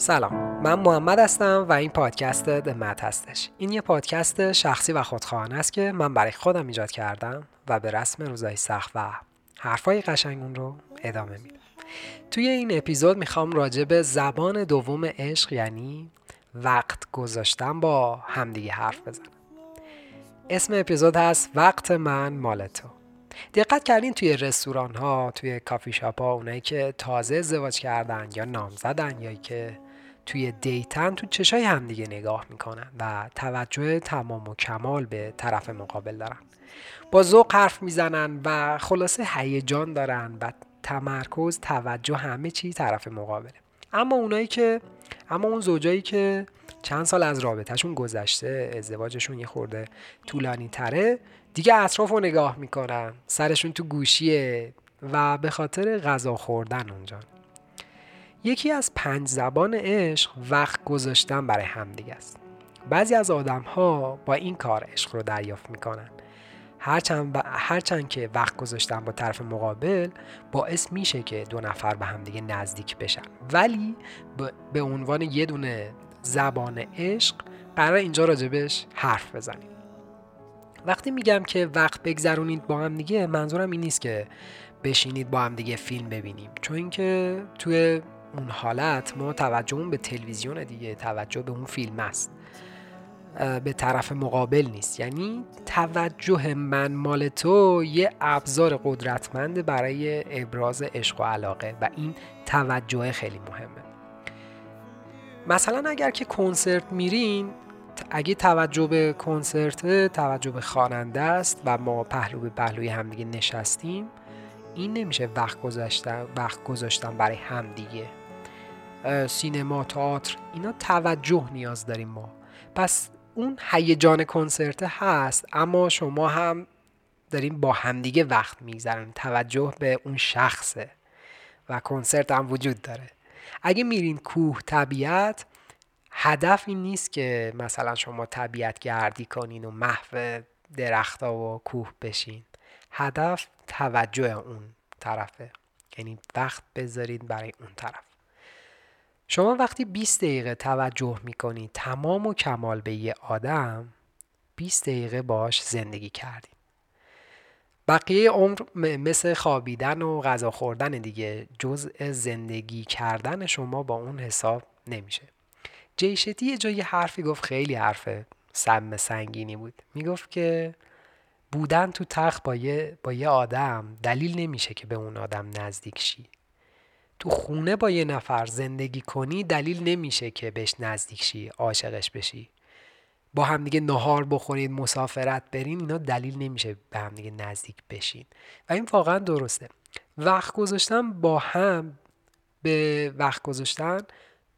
سلام من محمد هستم و این پادکست دمت هستش. این یه پادکست شخصی و خودخواهانه است که من برای خودم ایجاد کردم و به رسم روزای سخت و حرفای قشنگ اون رو ادامه میدم. توی این اپیزود می‌خوام راجع به زبان دوم عشق یعنی وقت گذاشتم با همدیگه حرف بزنم. اسم اپیزود هست وقت من مال تو. دقت کردین توی رستوران ها توی کافی شاپ ها اونایی که تازه ازدواج کردن یا نام زدن یا که توی دیتن تو چشای همدیگه نگاه می‌کنن و توجه تمام و کمال به طرف مقابل دارن. با ذوق حرف می‌زنن و خلاصه هیجان دارن و تمرکز توجه همه چی طرف مقابله. اما اونایی که اما اون زوجایی که چند سال از رابطهشون گذشته ازدواجشون یه خورده طولانی تره دیگه اطراف رو نگاه می‌کنن سرشون تو گوشیه و به خاطر غذا خوردن اونجا. یکی از پنج زبان عشق وقت گذاشتن برای همدیگه است. بعضی از آدم ها با این کار عشق رو دریافت می‌کنن. هرچند, ب... هرچند که وقت گذاشتن با طرف مقابل باعث میشه که دو نفر به همدیگه نزدیک بشن. ولی ب... به عنوان یه دونه زبان عشق قرار اینجا راجبش حرف بزنیم. وقتی میگم که وقت بگذرونید با هم دیگه منظورم این نیست که بشینید با هم دیگه فیلم ببینیم. چون اینکه توی اون حالت ما توجهمون به تلویزیون دیگه توجه به اون فیلم است. به طرف مقابل نیست. یعنی توجه من مال تو یه ابزار قدرتمند برای ابراز عشق و علاقه و این توجه خیلی مهمه. مثلا اگر که کنسرت میرین اگه توجه به کنسرت توجه به خواننده است و ما پهلو به پهلوی همدیگه نشستیم این نمیشه وقت گذاشتن وقت گذاشتن برای همدیگه سینما تئاتر اینا توجه نیاز داریم ما. پس اون هیجان کنسرت هست اما شما هم داریم با همدیگه وقت میگذرن توجه به اون شخصه و کنسرت هم وجود داره. اگه میرین کوه طبیعت هدف این نیست که مثلا شما طبیعت گردی کنین و محو درختها و کوه بشین. هدف توجه اون طرفه. یعنی وقت بذارید برای اون طرف. شما وقتی 20 دقیقه توجه می‌کنید تمام و کمال به یه آدم 20 دقیقه باش زندگی کردید بقیه عمر مثل خوابیدن و غذا خوردن دیگه جزء زندگی کردن شما با اون حساب نمیشه. جیشتی یه جایی حرفی گفت خیلی حرف سم سنگینی بود. می‌گفت که بودن تو تخت با یه, با یه آدم دلیل نمیشه که به اون آدم نزدیک شی. تو خونه با یه نفر زندگی کنی دلیل نمیشه که بهش نزدیک شی عاشقش بشی. با همدیگه نهار بخورید مسافرت برین اینا دلیل نمیشه به همدیگه نزدیک بشین. و این واقعا درسته. وقت گذاشتن با هم به وقت گذاشتن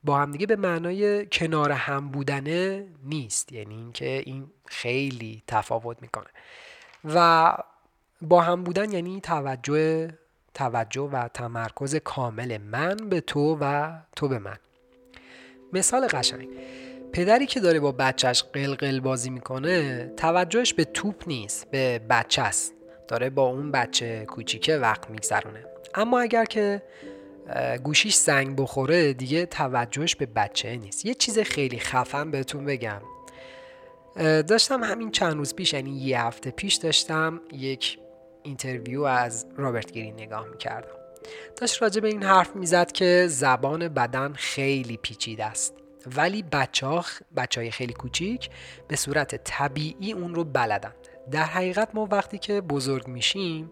با همدیگه به معنای کنار هم بودنه نیست. یعنی اینکه این خیلی تفاوت می‌کنه. و با هم بودن یعنی توجه توجه و تمرکز کامل من به تو و تو به من. مثال قشنگ. پدری که داره با بچهش قلقل بازی می‌کنه توجهش به توپ نیست به بچه است. داره با اون بچه کوچیکه وقت میگذرونه. اما اگر که گوشیش زنگ بخوره دیگه توجهش به بچه نیست. یه چیز خیلی خفن بهتون بگم. داشتم همین چند روز پیش یعنی یه هفته پیش داشتم یک interview از رابرت گرین نگاه می‌کردم. داشت راجع به این حرف می‌زد که زبان بدن خیلی پیچیده است. ولی بچه, ها خیلی کوچیک به صورت طبیعی اون رو بلدن. در حقیقت ما وقتی که بزرگ میشیم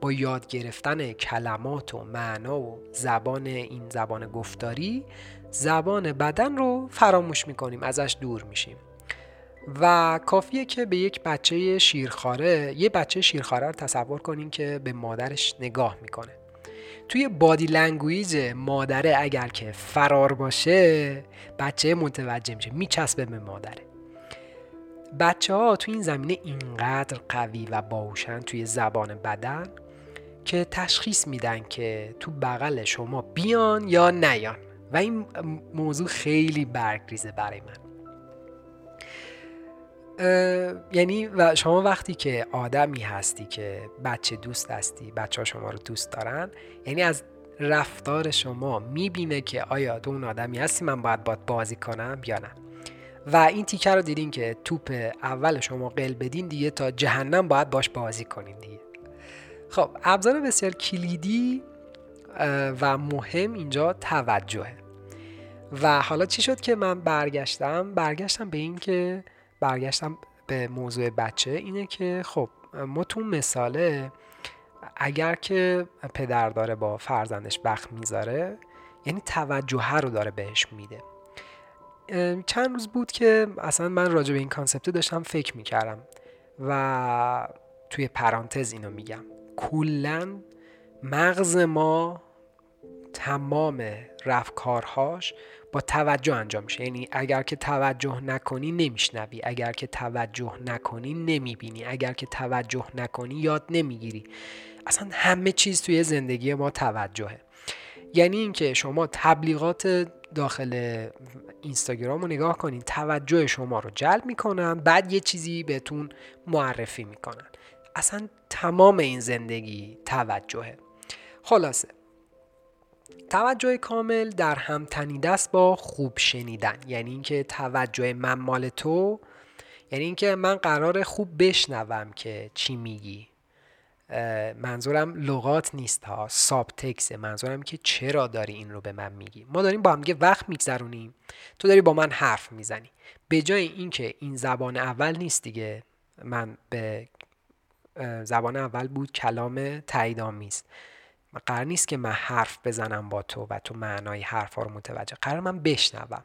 با یاد گرفتن کلمات و معنا و زبان این زبان گفتاری زبان بدن رو فراموش می‌کنیم ازش دور میشیم. و کافیه که به یک بچه شیرخواره یه بچه شیرخواره رو تصور کنیم که به مادرش نگاه می‌کنه. توی body language مادره اگر که فرار باشه بچه متوجه میشه میچسبه به مادره. بچه ها توی این زمینه اینقدر قوی و باهوشن توی زبان بدن که تشخیص میدن که تو بغل شما بیان یا نیان. و این موضوع خیلی برگریزه برای من. یعنی و شما وقتی که آدمی هستی که بچه دوست هستی بچه شما رو دوست دارن یعنی از رفتار شما می‌بینه که آیا تو اون آدمی هستی من باید باید بازی کنم یا نه. و این تیکه رو دیدین که توپ اول شما قل بدین دیگه تا جهنم باید باش بازی کنین دیگه. خب ابزار بسیار کلیدی و مهم اینجا توجهه. و حالا چی شد که من برگشتم؟ برگشتم به این که برگشتم به موضوع بچه اینه که خب ما تو مثاله اگر که پدر داره با فرزندش وقت می‌ذاره یعنی توجه رو داره بهش میده. چند روز بود که اصلا من راجع به این کانسپت داشتم فکر می‌کردم و توی پرانتز اینو میگم. کلا مغز ما تمام رفتارهاش با توجه انجام میشه. یعنی اگر که توجه نکنی نمیشنوی اگر که توجه نکنی نمی‌بینی اگر که توجه نکنی یاد نمی‌گیری. اصلا همه چیز توی زندگی ما توجهه. یعنی اینکه شما تبلیغات داخل اینستاگرام رو نگاه کنین توجه شما رو جلب می‌کنن بعد یه چیزی بهتون معرفی می‌کنن. اصلا تمام این زندگی توجهه. خلاصه توجه کامل در هم تنیده است با خوب شنیدن. یعنی اینکه توجه من مال تو یعنی اینکه من قرار خوب بشنوم که چی میگی. منظورم لغات نیست ها ساب تکسه منظورم که چرا داری این رو به من میگی. ما داریم با هم وقت میگذرونیم. تو داری با من حرف می‌زنی. به جای اینکه این زبان اول نیست دیگه. من به زبان اول بود کلام تاییدآمیز. قرار نیست که من حرف بزنم با تو و تو معنای حرفا رو متوجه قرار من بشنوم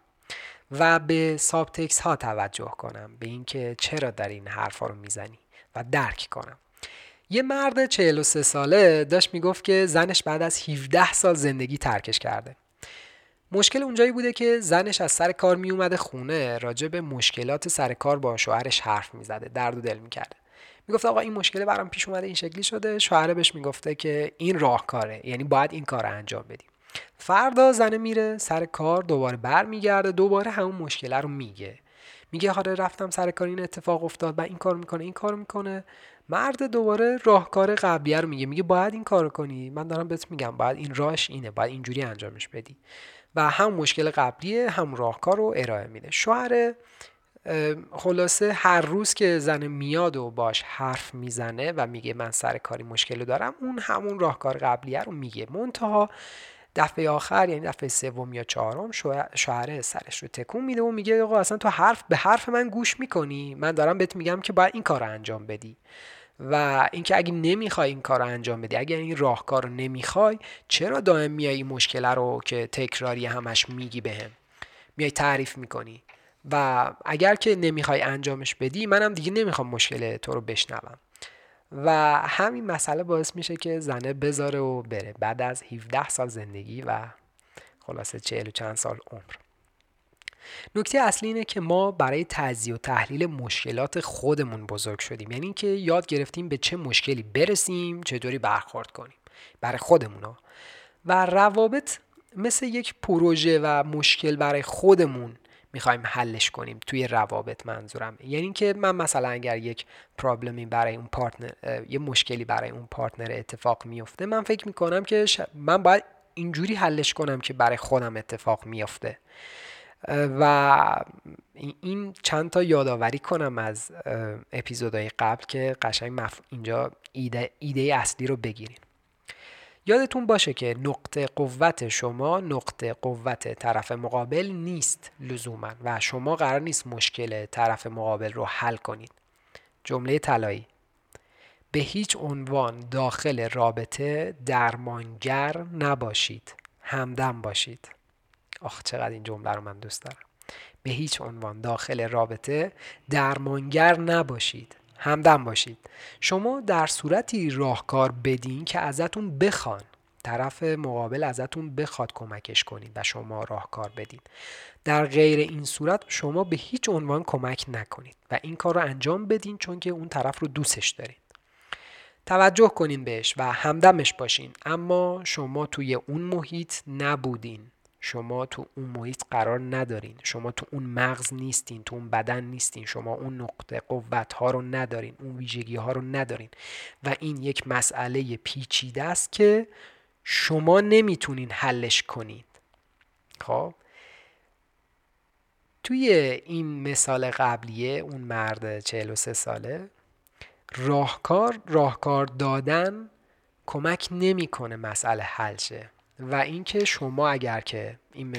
و به سابتکس ها توجه کنم به اینکه چرا در این حرفا رو می‌زنی و درک کنم. یه مرد 43 ساله داشت می‌گفت که زنش بعد از 17 سال زندگی ترکش کرده. مشکل اونجایی بوده که زنش از سر کار می اومده خونه راجع به مشکلات سر کار با شوهرش حرف می‌زده درد و دل می‌کرده. می‌گفت آقا این مشکل برام پیش اومده این شکلی شده. شوهره بهش می‌گفته که این راهکاره یعنی باید این کار انجام بدیم. فردا زنه میره سر کار دوباره برمیگرده دوباره همون مشکل رو میگه. میگه آره رفتم سر کار این اتفاق افتاد و این کار می‌کنه این کار می‌کنه. مرد دوباره راهکار قبلیه رو میگه. میگه باید این کار کنی. من دارم بهت میگم باید این راهش اینه باید اینجوری انجامش بدی. و هم مشکل قبلیه هم راهکار رو ارائه میده. شوهر خلاصه هر روز که زن میاد و باش حرف می‌زنه و میگه من سر کاری مشکل دارم اون همون راهکار قبلیه رو میگه. منتها دفعه آخر یعنی دفعه سوم یا چهارم شوهر سرش رو تکون میده و میگه آقا اصلا تو حرف به حرف من گوش می‌کنی؟ من دارم بهت میگم که باید این کار رو انجام بدی. و اینکه اگه نمی‌خوای این کار رو انجام بدی اگر این راهکار رو نمی‌خوای چرا دائم میای این مشکل رو که تکراری همش میگی بهم؟ میای تعریف می‌کنی. و اگر که نمی‌خوای انجامش بدی منم دیگه نمی‌خوام مشکل تو رو بشنوم. و همین مسئله باعث میشه که زنه بذاره و بره بعد از 17 سال زندگی و خلاصه 40 و چند سال عمر. نکته اصلی اینه که ما برای تجزیه و تحلیل مشکلات خودمون بزرگ شدیم. یعنی اینکه یاد گرفتیم به چه مشکلی برسیم چطوری برخورد کنیم برای خودمون. و روابط مثل یک پروژه و مشکل برای خودمون می‌خوایم حلش کنیم توی روابط منظورم. یعنی اینکه من مثلا اگر یک پرابلمی برای اون پارتنر یه مشکلی برای اون پارتنر اتفاق میفته من فکر می‌کنم که من باید اینجوری حلش کنم که برای خودم اتفاق میفته و این چند تا یادآوری کنم از اپیزودهای قبل که قشنگ مف... اینجا ایده, ایده اصلی رو بگیریم. یادتون باشه که نقطه قوت شما نقطه قوت طرف مقابل نیست لزوما و شما قرار نیست مشکل طرف مقابل رو حل کنید. جمله طلایی. به هیچ عنوان داخل رابطه درمانگر نباشید. همدم باشید. آخ چقدر این جمله رو من دوست دارم. به هیچ عنوان داخل رابطه درمانگر نباشید. همدم باشید. شما در صورتی راهکار بدین که ازتون بخوان طرف مقابل ازتون بخواد کمکش کنید و شما راهکار بدین. در غیر این صورت شما به هیچ عنوان کمک نکنید و این کار رو انجام بدین چون که اون طرف رو دوستش دارید توجه کنین بهش و همدمش باشین. اما شما توی اون محیط نبودین. شما تو اون محیط قرار ندارین. شما تو اون مغز نیستین تو اون بدن نیستین. شما اون نقطه قوت ها رو ندارین اون ویژگی ها رو ندارین. و این یک مسئله پیچیده است که شما نمی‌تونین حلش کنید خب؟ توی این مثال قبلیه اون مرد 43 ساله راهکار راهکار دادن کمک نمی‌کنه مسئله حل شه. و اینکه شما اگر که این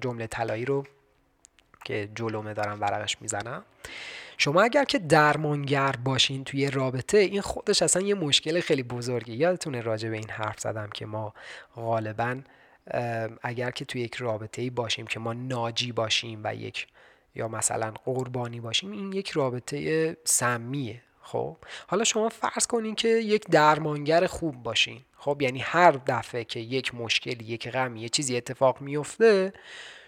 جمله طلایی رو که جلومه دارم ورقش می‌زنم شما اگر که درمانگر باشین توی رابطه این خودش اصلا یه مشکل خیلی بزرگی یادتونه راجع به این حرف زدم که ما غالبا اگر که توی یک رابطه ای باشیم که ما ناجی باشیم و یک یا مثلا قربانی باشیم این یک رابطه سمیه. خب؟ حالا شما فرض کنین که یک درمانگر خوب باشین. خب؟ یعنی هر دفعه که یک مشکل یک غم یه چیزی اتفاق میفته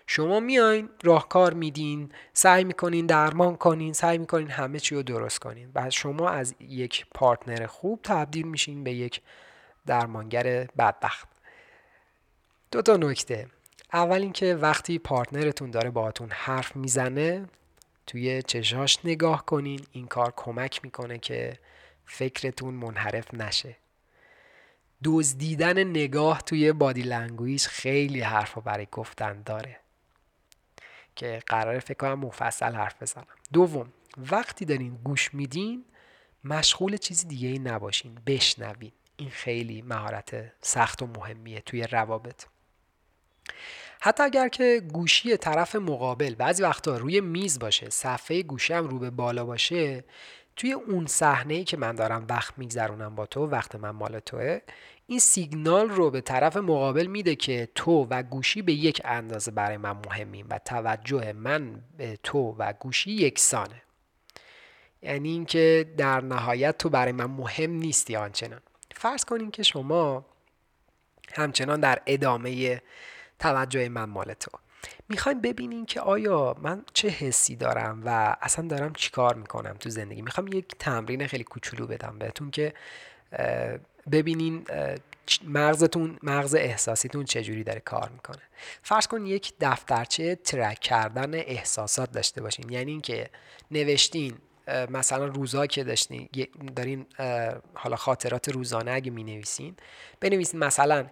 شما میاین راهکار میدین سعی می‌کنین درمان کنین سعی می‌کنین همه چی رو درست کنین. و شما از یک پارتنر خوب تبدیل میشین به یک درمانگر بدبخت. دو تا نکته. اول اینکه وقتی partner تون داره باهاتون حرف می‌زنه توی چشاش نگاه کنین این کار کمک می‌کنه که فکرتون منحرف نشه. دزدیدن نگاه توی body language خیلی حرف برای گفتن داره. که قراره فکر کنم مفصل حرف بزنم. دوم وقتی دارین گوش میدین مشغول چیزی دیگه ای نباشین بشنوین. این خیلی مهارت سخت و مهمیه توی روابط. حتی اگر که گوشی طرف مقابل بعضی وقتا روی میز باشه صفحه گوشی هم رو به بالا باشه توی اون صحنه ای که من دارم وقت میگذرونم با تو وقت من مال توه این سیگنال رو به طرف مقابل میده که تو و گوشی به یک اندازه برای من مهمیم و توجه من به تو و گوشی یکسانه. یعنی اینکه در نهایت تو برای من مهم نیستی آنچنان. فرض کنین که شما همچنان در ادامه توجه من مال تو. می‌خوایم ببینین که آیا من چه حسی دارم و اصلا دارم چیکار می‌کنم تو زندگی. می‌خوام یک تمرین خیلی کوچولو بدم بهتون که ببینین مغزتون مغز احساسیتون چجوری داره کار می‌کنه. فرض کن یک دفترچه ترک کردن احساسات داشته باشین. یعنی اینکه نوشتین مثلا روزا که داشتین دارین حالا خاطرات روزانه اگه می نویسین بنویسین مثلا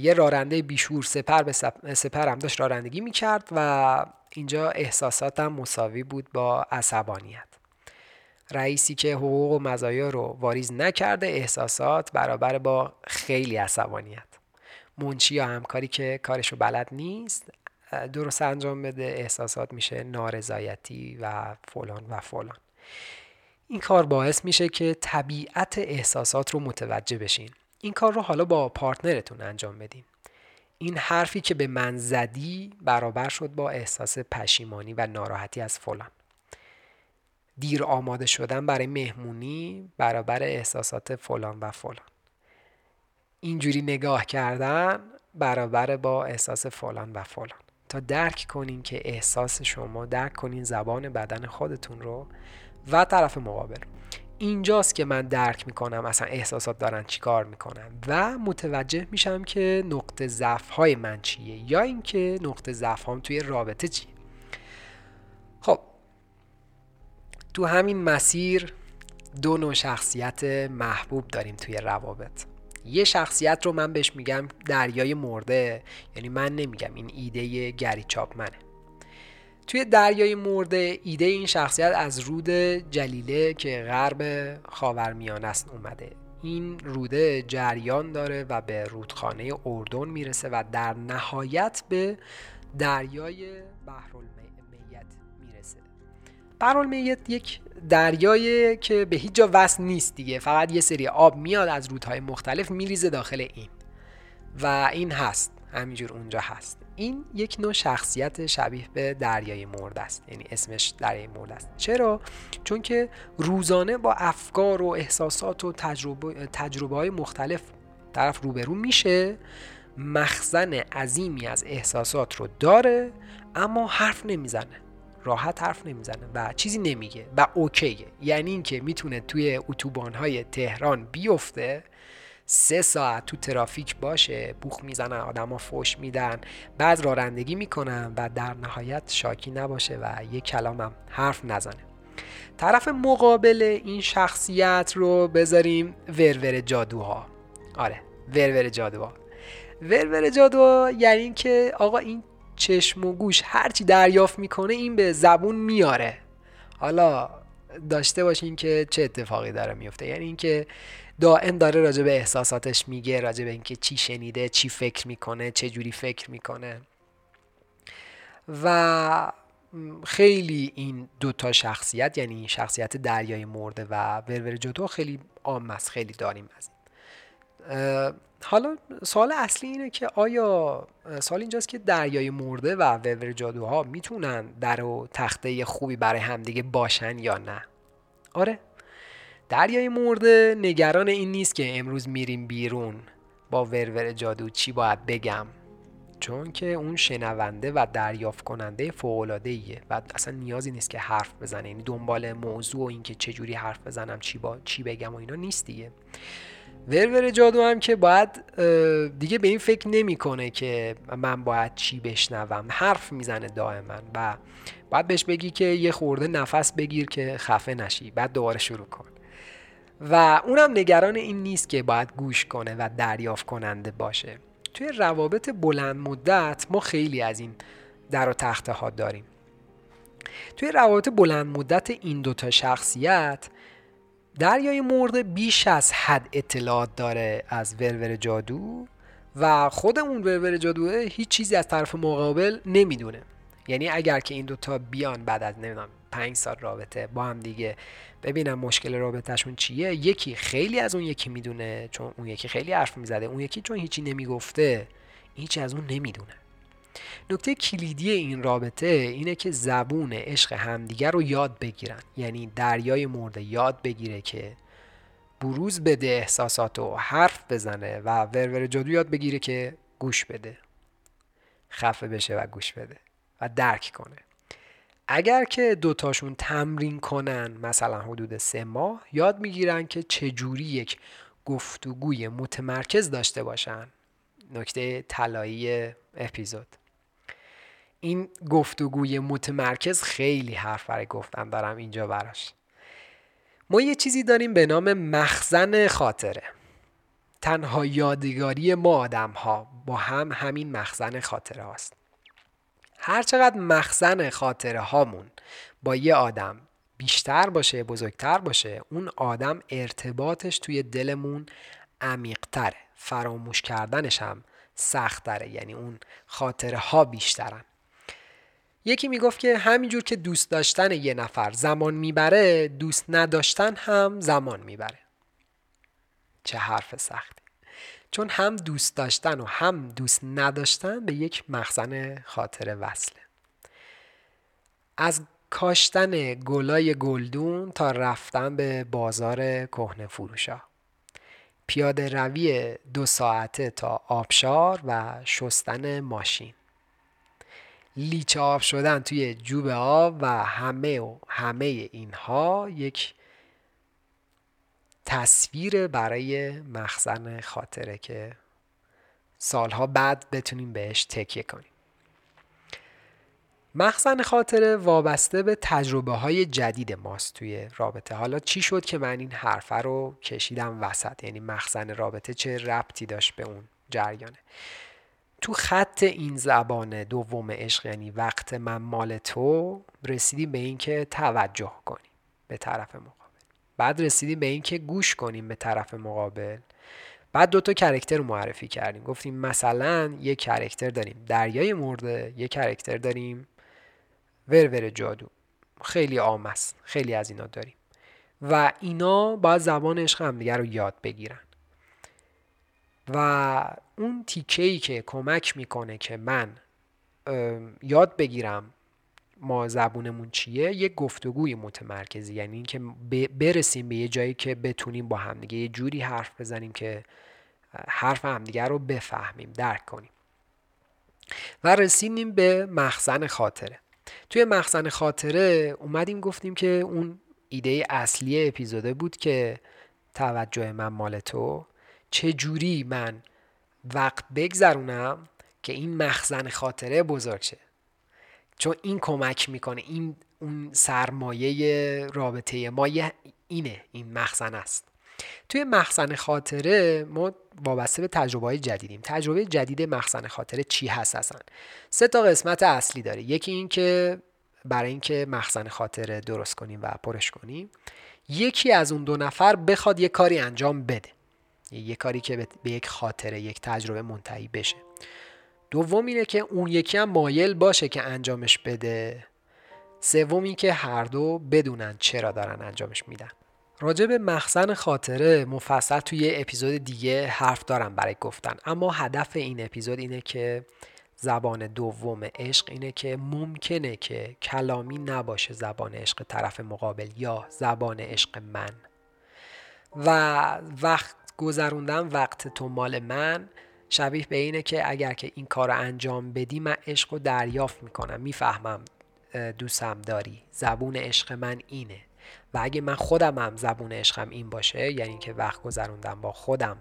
یه راننده بیشور سپر به سپر هم داشت رانندگی می‌کرد و اینجا احساساتم مساوی بود با عصبانیت. رئیسی که حقوق و مزایا رو واریز نکرده احساسات برابر با خیلی عصبانیت. منچی یا همکاری که کارشو بلد نیست درست انجام بده احساسات میشه نارضایتی و فلان و فلان. این کار باعث میشه که طبیعت احساسات رو متوجه بشین. این کار رو حالا با پارتنرتون انجام بدین. این حرفی که به من زدی برابر شد با احساس پشیمانی و ناراحتی از فلان. دیر آماده شدن برای مهمونی برابر احساسات فلان و فلان. اینجوری نگاه کردن برابر با احساس فلان و فلان. تا درک کنین که احساس شما درک کنین زبان بدن خودتون رو و طرف مقابل. اینجاست که من درک می‌کنم اصلا احساسات دارن چیکار می‌کنن و متوجه میشم که نقطه ضعف های من چیه یا اینکه نقطه ضعف هم توی رابطه چیه. خب تو همین مسیر دو نوع شخصیت محبوب داریم توی روابط. یه شخصیت رو من بهش میگم دریای مرده یعنی من نمیگم این ایده گری منه توی دریای مرده ایده این شخصیت از رود جلیله که غرب خاورمیانه است اومده. این روده جریان داره و به رودخانه اردن می‌رسه و در نهایت به دریای بحرالمیت می‌رسه. بحرالمیت یک دریایی که به هیچ جا وصل نیست دیگه. فقط یه سری آب میاد از رودهای مختلف میریزه داخل این و این هست. همینجور اونجا هست. این یک نوع شخصیت شبیه به دریای مرد است. یعنی اسمش دریای مرد است. چرا؟ چون که روزانه با افکار و احساسات و تجربه, تجربه های مختلف طرف روبرو میشه مخزن عظیمی از احساسات رو داره اما حرف نمی‌زنه. راحت حرف نمی‌زنه و چیزی نمیگه و اوکیه. یعنی اینکه می‌تونه توی اتوبان های تهران بیفته سه ساعت تو ترافیک باشه بوخ می‌زنن آدما فوش میدن بعد رانندگی می‌کنن و در نهایت شاکی نباشه و یک کلامم حرف نزنه. طرف مقابل این شخصیت رو بذاریم ورور جادوها. آره ورور جادوها. ورور جادوها یعنی اینکه آقا این چشم و گوش هرچی دریافت می‌کنه این به زبون میاره. حالا داشته باشین که چه اتفاقی داره میفته یعنی اینکه دائم داره راجع به احساساتش میگه راجع به اینکه چی شنیده چی فکر می‌کنه چه جوری فکر می‌کنه. و خیلی این دوتا شخصیت یعنی شخصیت دریای مرده و ورور جدو خیلی عام است خیلی داریم از این. حالا سوال اصلی اینه که آیا سوال اینجاست که دریای مرده و ورور جادوها می‌تونن در و تخته خوبی برای همدیگه باشن یا نه؟ آره. دریای مرده نگران این نیست که امروز میریم بیرون. با ورور جادو چی باید بگم؟ چون که اون شنونده و دریافت کننده فوق ایه و اصلا نیازی نیست که حرف بزنه. یعنی دنبال موضوع و اینکه چه جوری حرف بزنم چی با چی بگم و اینا نیست دیگه. ورور جادو هم که باید دیگه به این فکر نمی‌کنه که من باید چی بشنوم. حرف می‌زنه دائما و باید بهش بگی که یه خورده نفس بگیر که خفه نشی. بعد دوباره شروع کن. و اونم نگران این نیست که باید گوش کنه و دریافت کننده باشه. توی روابط بلند مدت ما خیلی از این در و تخته ها داریم. توی روابط بلند مدت این دوتا شخصیت دریای مرده بیش از حد اطلاعات داره از ورور جادو و خود اون ورور جادوه هیچ چیزی از طرف مقابل نمی‌دونه. یعنی اگر که این دوتا بیان بعد از نمی‌دونم پنج سال رابطه با هم دیگه. ببینم مشکل رابطهشون چیه. یکی خیلی از اون یکی می‌دونه چون اون یکی خیلی حرف می‌زده. اون یکی چون هیچی نمی‌گفته هیچی از اون نمی‌دونه. نکته کلیدی این رابطه اینه که زبون عشق همدیگر رو یاد بگیرن. یعنی دریای مرده یاد بگیره که بروز بده احساسات و حرف بزنه و ورور جادو یاد بگیره که گوش بده. خفه بشه و گوش بده و درک کنه. اگر که دوتاشون تمرین کنن مثلا حدود سه ماه یاد می‌گیرن که چجوری یک گفتگوی متمرکز داشته باشن. نکته طلایی اپیزود. این گفتگوی متمرکز خیلی حرف برای گفتن دارم اینجا براش. ما یه چیزی داریم به نام مخزن خاطره. تنها یادگاری ما آدم ها با هم همین مخزن خاطره هاست. هرچقدر مخزن خاطره هامون با یه آدم بیشتر باشه بزرگتر باشه اون آدم ارتباطش توی دلمون عمیقتره. فراموش کردنش هم سختره یعنی اون خاطره ها بیشترن. یکی می‌گفت که همینجور که دوست داشتن یه نفر زمان می‌بره دوست نداشتن هم زمان می‌بره. چه حرف سختی. چون هم دوست داشتن و هم دوست نداشتن به یک مخزن خاطر وصله. از کاشتن گلای گلدون تا رفتن به بازار کهنه فروشا. پیاده روی دو ساعته تا آبشار و شستن ماشین. لیچ آب شدن توی جوب آب و همه و همه اینها یک تصویر برای مخزن خاطره که سالها بعد بتونیم بهش تکیه کنیم. مخزن خاطره وابسته به تجربه های جدید ماست توی رابطه. حالا چی شد که من این حرفه رو کشیدم وسط؟ یعنی مخزن رابطه چه ربطی داشت به اون جریانه؟ تو خط این زبان دوم عشق یعنی وقت من مال تو رسیدیم به اینکه توجه کنیم به طرف مقابل. بعد رسیدیم به اینکه گوش کنیم به طرف مقابل. بعد دوتا کرکتر رو معرفی کردیم. گفتیم مثلا یه کرکتر داریم. دریای مرده یه کرکتر داریم. ورور جادو. خیلی عام خیلی از اینا داریم. و اینا باید زبان عشق همدیگه رو یاد بگیرن. و اون تیکه ای که کمک می‌کنه که من یاد بگیرم ما زبونمون چیه؟ یک گفتگوی متمرکزی یعنی اینکه برسیم به یه جایی که بتونیم با همدیگه یه جوری حرف بزنیم که حرف همدیگه رو بفهمیم درک کنیم. و رسیدیم به مخزن خاطره. توی مخزن خاطره اومدیم گفتیم که اون ایده اصلی اپیزوده بود که توجه من مال تو چه جوری من وقت بگذرونم که این مخزن خاطره بزرگ شه. چون این کمک می‌کنه این اون سرمایه رابطه ما اینه این مخزن است. توی مخزن خاطره ما وابسته به تجربه های جدیدیم. تجربه جدید مخزن خاطره چی هست اصلا؟ سه تا قسمت اصلی داره. یکی این که برای اینکه مخزن خاطره درست کنیم و پرش کنیم یکی از اون دو نفر بخواد یه کاری انجام بده. یه کاری که به یک خاطره یک تجربه منتهی بشه. دوم اینه که اون یکی هم مایل باشه که انجامش بده. سوم که هر دو بدونن چرا دارن انجامش میدن. راجع به مخزن خاطره مفصل توی اپیزود دیگه حرف دارم برای گفتن. اما هدف این اپیزود اینه که زبان دوم عشق اینه که ممکنه که کلامی نباشه زبان عشق طرف مقابل یا زبان عشق من. و وقت گذروندن وقت تو مال من. شبیه به اینه که اگر که این کار رو انجام بدی من عشق رو دریافت می‌کنم. می‌فهمم دوستم داری. زبون عشق من اینه. و اگه من خودم هم زبون عشقم این باشه یعنی که وقت گذروندم با خودم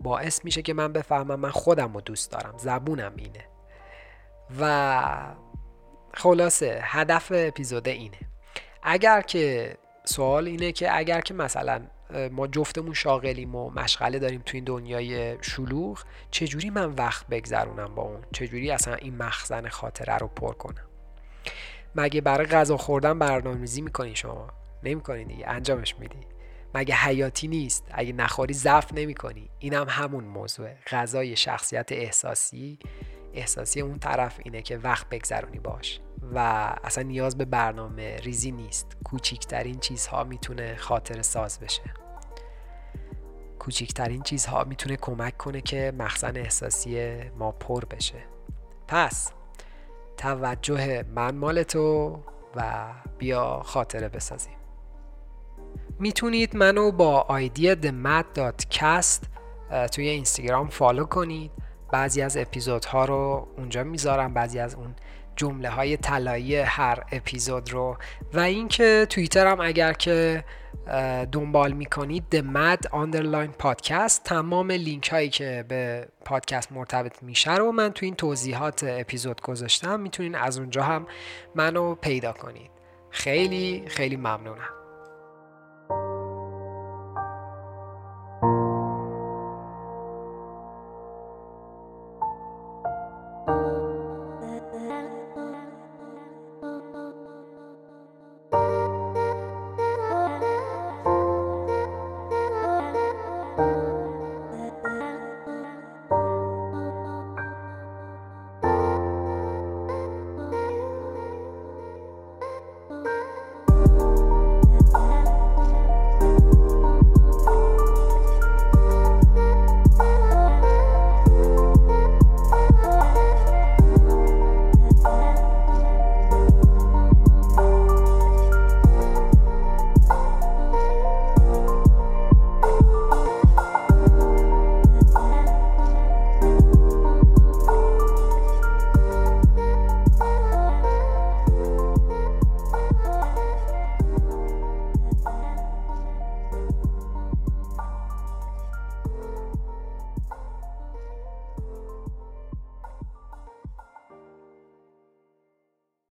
باعث میشه که من بفهمم من خودم رو دوست دارم. زبونم اینه. و خلاصه هدف اپیزود اینه. اگر که سوال اینه که اگر که مثلا ما جفتمون شاغلیم و مشغله داریم تو این دنیای شلوغ. چجوری من وقت بگذرونم با اون؟ چجوری اصلا این مخزن خاطره رو پر کنم؟ مگه برای غذا خوردن برنامه‌ریزی می‌کنی شما؟ نمی‌کنی دیگه. انجامش میدی. مگه حیاتی نیست؟ اگه نخوری ضعف نمی‌کنی. اینم هم همون موضوع غذای شخصیت احساسی. احساسی اون طرف اینه که وقت بگذرونی باش. و اصلا نیاز به برنامه ریزی نیست. کوچیکترین چیزها می‌تونه خاطر ساز بشه. کوچیکترین چیزها می‌تونه کمک کنه که مخزن احساسی ما پر بشه. پس توجه من مال تو و بیا خاطره بسازیم. می‌تونید منو با آیدی themat.cast توی اینستاگرام فالو کنید. بعضی از اپیزودها رو اونجا می‌ذارم بعضی از اون جمله های طلایی هر اپیزود رو. و اینکه توییتر هم اگر که دنبال می‌کنید Mad Underline Podcast تمام لینک هایی که به پادکست مرتبط میشه رو من تو این توضیحات اپیزود گذاشتم. می‌تونین از اونجا هم منو پیدا کنید. خیلی خیلی ممنونم.